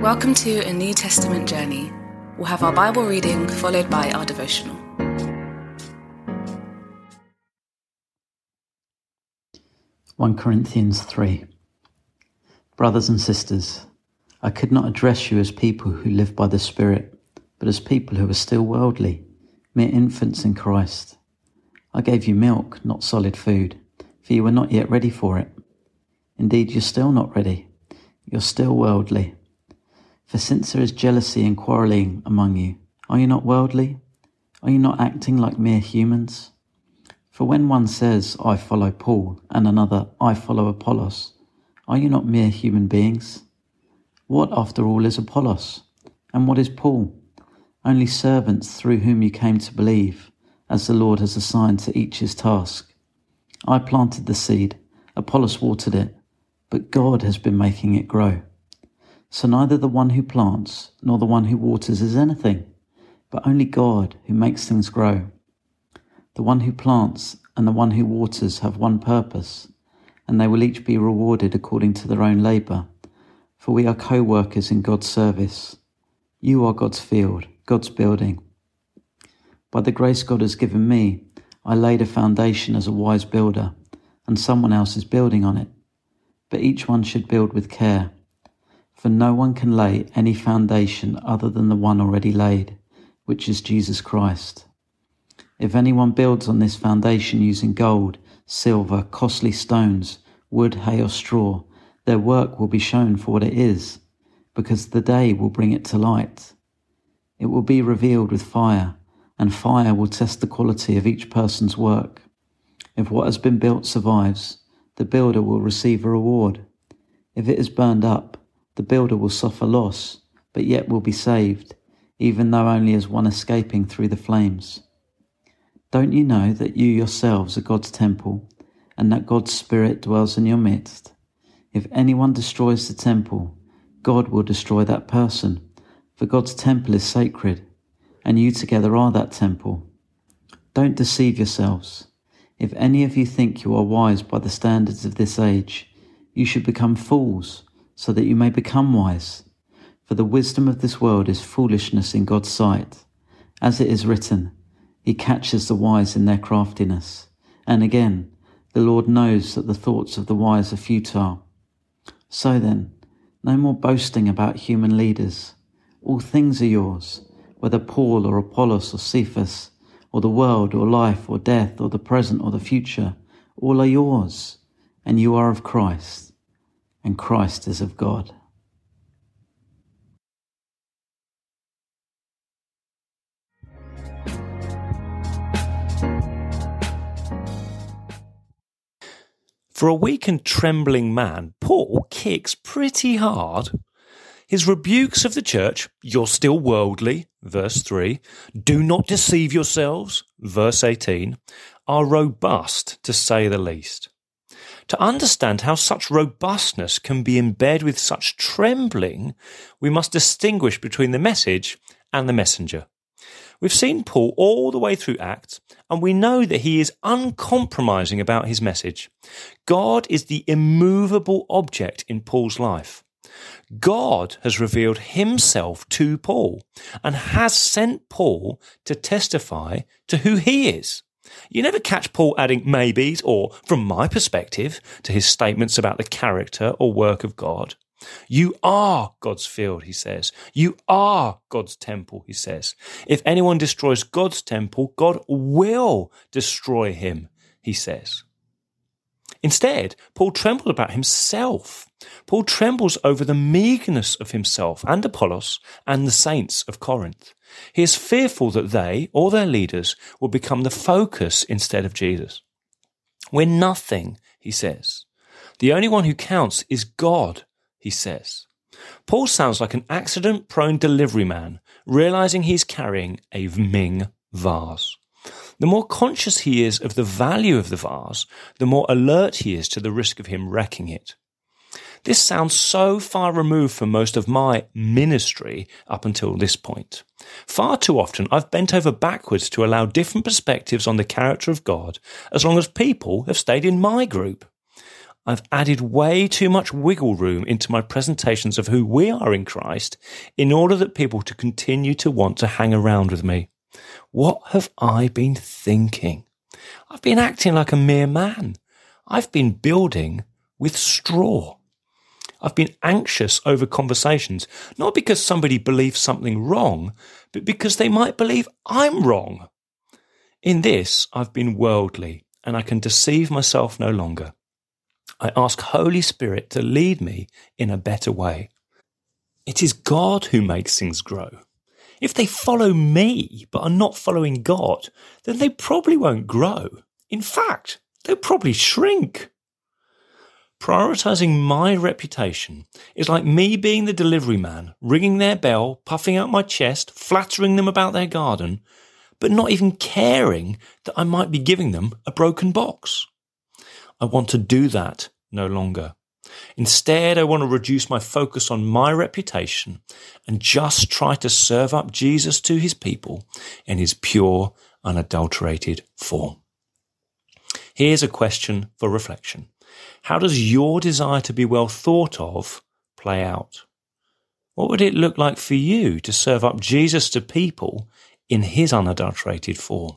Welcome to a New Testament journey. We'll have our Bible reading followed by our devotional. One Corinthians 3 Brothers and sisters, I could not address you as people who live by the Spirit, but as people who are still worldly, mere infants in Christ. I gave you milk, not solid food, for you were not yet ready for it. Indeed, you're still not ready. You're still worldly. For since there is jealousy and quarrelling among you, are you not worldly? Are you not acting like mere humans? For when one says, I follow Paul, and another, I follow Apollos, are you not mere human beings? What, after all, is Apollos? And what is Paul? Only servants through whom you came to believe, as the Lord has assigned to each his task. I planted the seed, Apollos watered it, but God has been making it grow. So neither the one who plants nor the one who waters is anything, but only God who makes things grow. The one who plants and the one who waters have one purpose, and they will each be rewarded according to their own labour. For we are co workers in God's service. You are God's field, God's building. By the grace God has given me, I laid a foundation as a wise builder, and someone else is building on it. But each one should build with care. For no one can lay any foundation other than the one already laid, which is Jesus Christ. If anyone builds on this foundation using gold, silver, costly stones, wood, hay, or straw, their work will be shown for what it is, because the day will bring it to light. It will be revealed with fire, and fire will test the quality of each person's work. If what has been built survives, the builder will receive a reward. If it is burned up, the builder will suffer loss, but yet will be saved, even though only as one escaping through the flames. Don't you know that you yourselves are God's temple, and that God's Spirit dwells in your midst? If anyone destroys the temple, God will destroy that person, for God's temple is sacred, and you together are that temple. Don't deceive yourselves. If any of you think you are wise by the standards of this age, you should become fools so that you may become wise. For the wisdom of this world is foolishness in God's sight. As it is written, He catches the wise in their craftiness. And again, the Lord knows that the thoughts of the wise are futile. So then, no more boasting about human leaders. All things are yours, whether Paul or Apollos or Cephas, or the world or life or death or the present or the future, all are yours, and you are of Christ and Christ is of God. For a weak and trembling man, Paul kicks pretty hard. His rebukes of the church, you're still worldly, verse 3, do not deceive yourselves, verse 18, are robust to say the least. To understand how such robustness can be embedded with such trembling, we must distinguish between the message and the messenger. We've seen Paul all the way through Acts, and we know that he is uncompromising about his message. God is the immovable object in Paul's life. God has revealed himself to Paul and has sent Paul to testify to who he is. You never catch Paul adding maybes or, from my perspective, to his statements about the character or work of God. You are God's field, he says. You are God's temple, he says. If anyone destroys God's temple, God will destroy him, he says. Instead, Paul trembled about himself. Paul trembles over the meagerness of himself and Apollos and the saints of Corinth. He is fearful that they or their leaders will become the focus instead of Jesus. We're nothing, he says. The only one who counts is God, he says. Paul sounds like an accident prone delivery man, realizing he's carrying a Ming vase. The more conscious he is of the value of the vase, the more alert he is to the risk of him wrecking it. This sounds so far removed from most of my ministry up until this point. Far too often, I've bent over backwards to allow different perspectives on the character of God as long as people have stayed in my group. I've added way too much wiggle room into my presentations of who we are in Christ in order that people to continue to want to hang around with me. What have I been thinking? I've been acting like a mere man. I've been building with straw. I've been anxious over conversations, not because somebody believes something wrong, but because they might believe I'm wrong. In this, I've been worldly and I can deceive myself no longer. I ask Holy Spirit to lead me in a better way. It is God who makes things grow. If they follow me but are not following God, then they probably won't grow. In fact, they'll probably shrink. Prioritizing my reputation is like me being the delivery man, ringing their bell, puffing out my chest, flattering them about their garden, but not even caring that I might be giving them a broken box. I want to do that no longer. Instead, I want to reduce my focus on my reputation and just try to serve up Jesus to his people in his pure, unadulterated form. Here's a question for reflection. How does your desire to be well thought of play out? What would it look like for you to serve up Jesus to people in his unadulterated form?